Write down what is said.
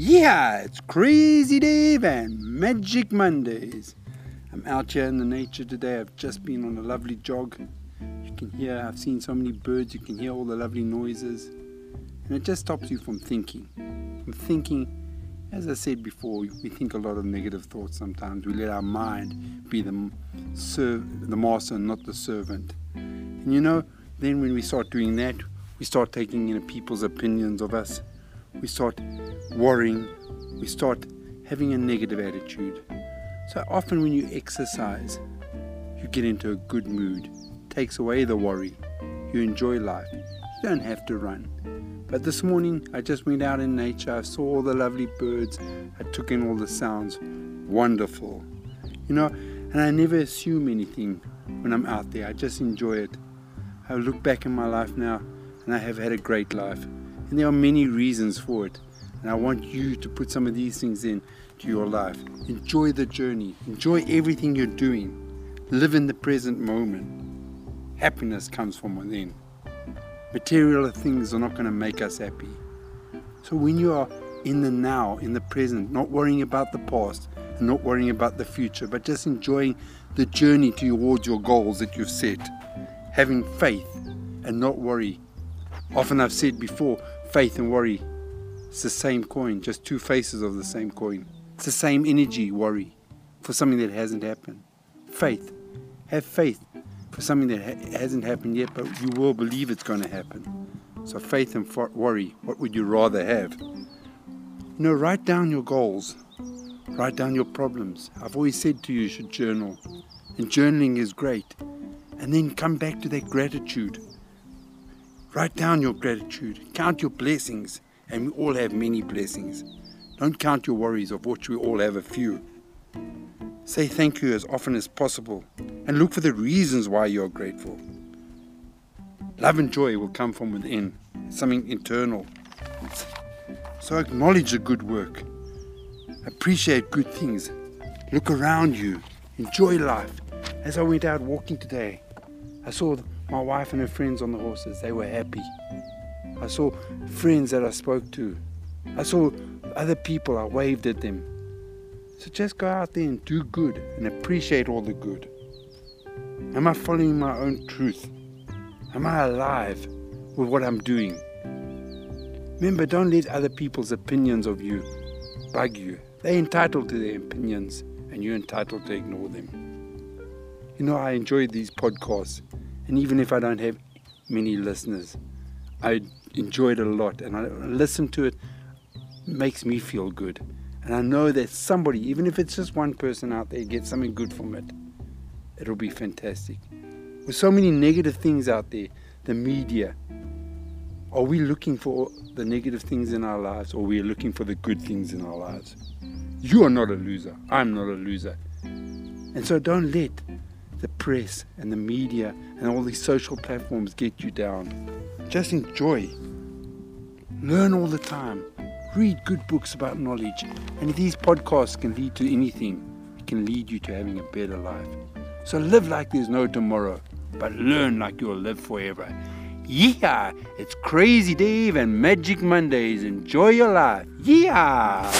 Yeah, it's Crazy Dave and Magic Mondays. I'm out here in the nature today. I've just been on a lovely jog. You can hear, I've seen so many birds, you can hear all the lovely noises. And it just stops you from thinking. From thinking, as I said before, we think a lot of negative thoughts sometimes. We let our mind be the, the master and not the servant. And you know, then when we start doing that, we start taking in people's opinions of us. We start worrying. We start having a negative attitude. So often when you exercise, you get into a good mood. Takes away the worry. You enjoy life. You don't have to run. But this morning I just went out in nature. I saw all the lovely birds. I took in all the sounds. Wonderful. You know, and I never assume anything when I'm out there. I just enjoy it. I look back in my life now and I have had a great life. And there are many reasons for it. And I want you to put some of these things in to your life. Enjoy the journey. Enjoy everything you're doing. Live in the present moment. Happiness comes from within. Material things are not going to make us happy. So when you are in the now, in the present, not worrying about the past and not worrying about the future, but just enjoying the journey towards your goals that you've set, having faith and not worry Often I've said before, faith and worry, it's the same coin, just two faces of the same coin. It's the same energy, worry, for something that hasn't happened. Faith, have faith for something that ha- hasn't happened yet, but you will believe it's going to happen. So faith and worry, what would you rather have? You know, write down your goals, write down your problems. I've always said to you, you should journal, and journaling is great. And then come back to that gratitude Write down your gratitude, count your blessings, and we all have many blessings. Don't count your worries, of which we all have a few. Say thank you as often as possible and look for the reasons why you're grateful. Love and joy will come from within, something internal. So acknowledge the good work, appreciate good things, look around you, enjoy life. As I went out walking today, I saw my wife and her friends on the horses. They were happy. I saw friends that I spoke to. I saw other people. I waved at them. So just go out there and do good and appreciate all the good. Am I following my own truth? Am I alive with what I'm doing? Remember, don't let other people's opinions of you bug you. They're entitled to their opinions, and you're entitled to ignore them. You know, I enjoy these podcasts and even if I don't have many listeners, I enjoy it a lot and I listen to it, makes me feel good. And I know that somebody, even if it's just one person out there, gets something good from it. It'll be fantastic. With so many negative things out there, the media, are we looking for the negative things in our lives or we are looking for the good things in our lives? You are not a loser. I'm not a loser. And so don't let the press and the media and all these social platforms get you down. Just enjoy. Learn all the time. Read good books about knowledge. And these podcasts can lead to anything, it can lead you to having a better life. So live like there's no tomorrow, but learn like you'll live forever. Yeah, it's Crazy Dave and Magic Mondays. Enjoy your life. Yeah.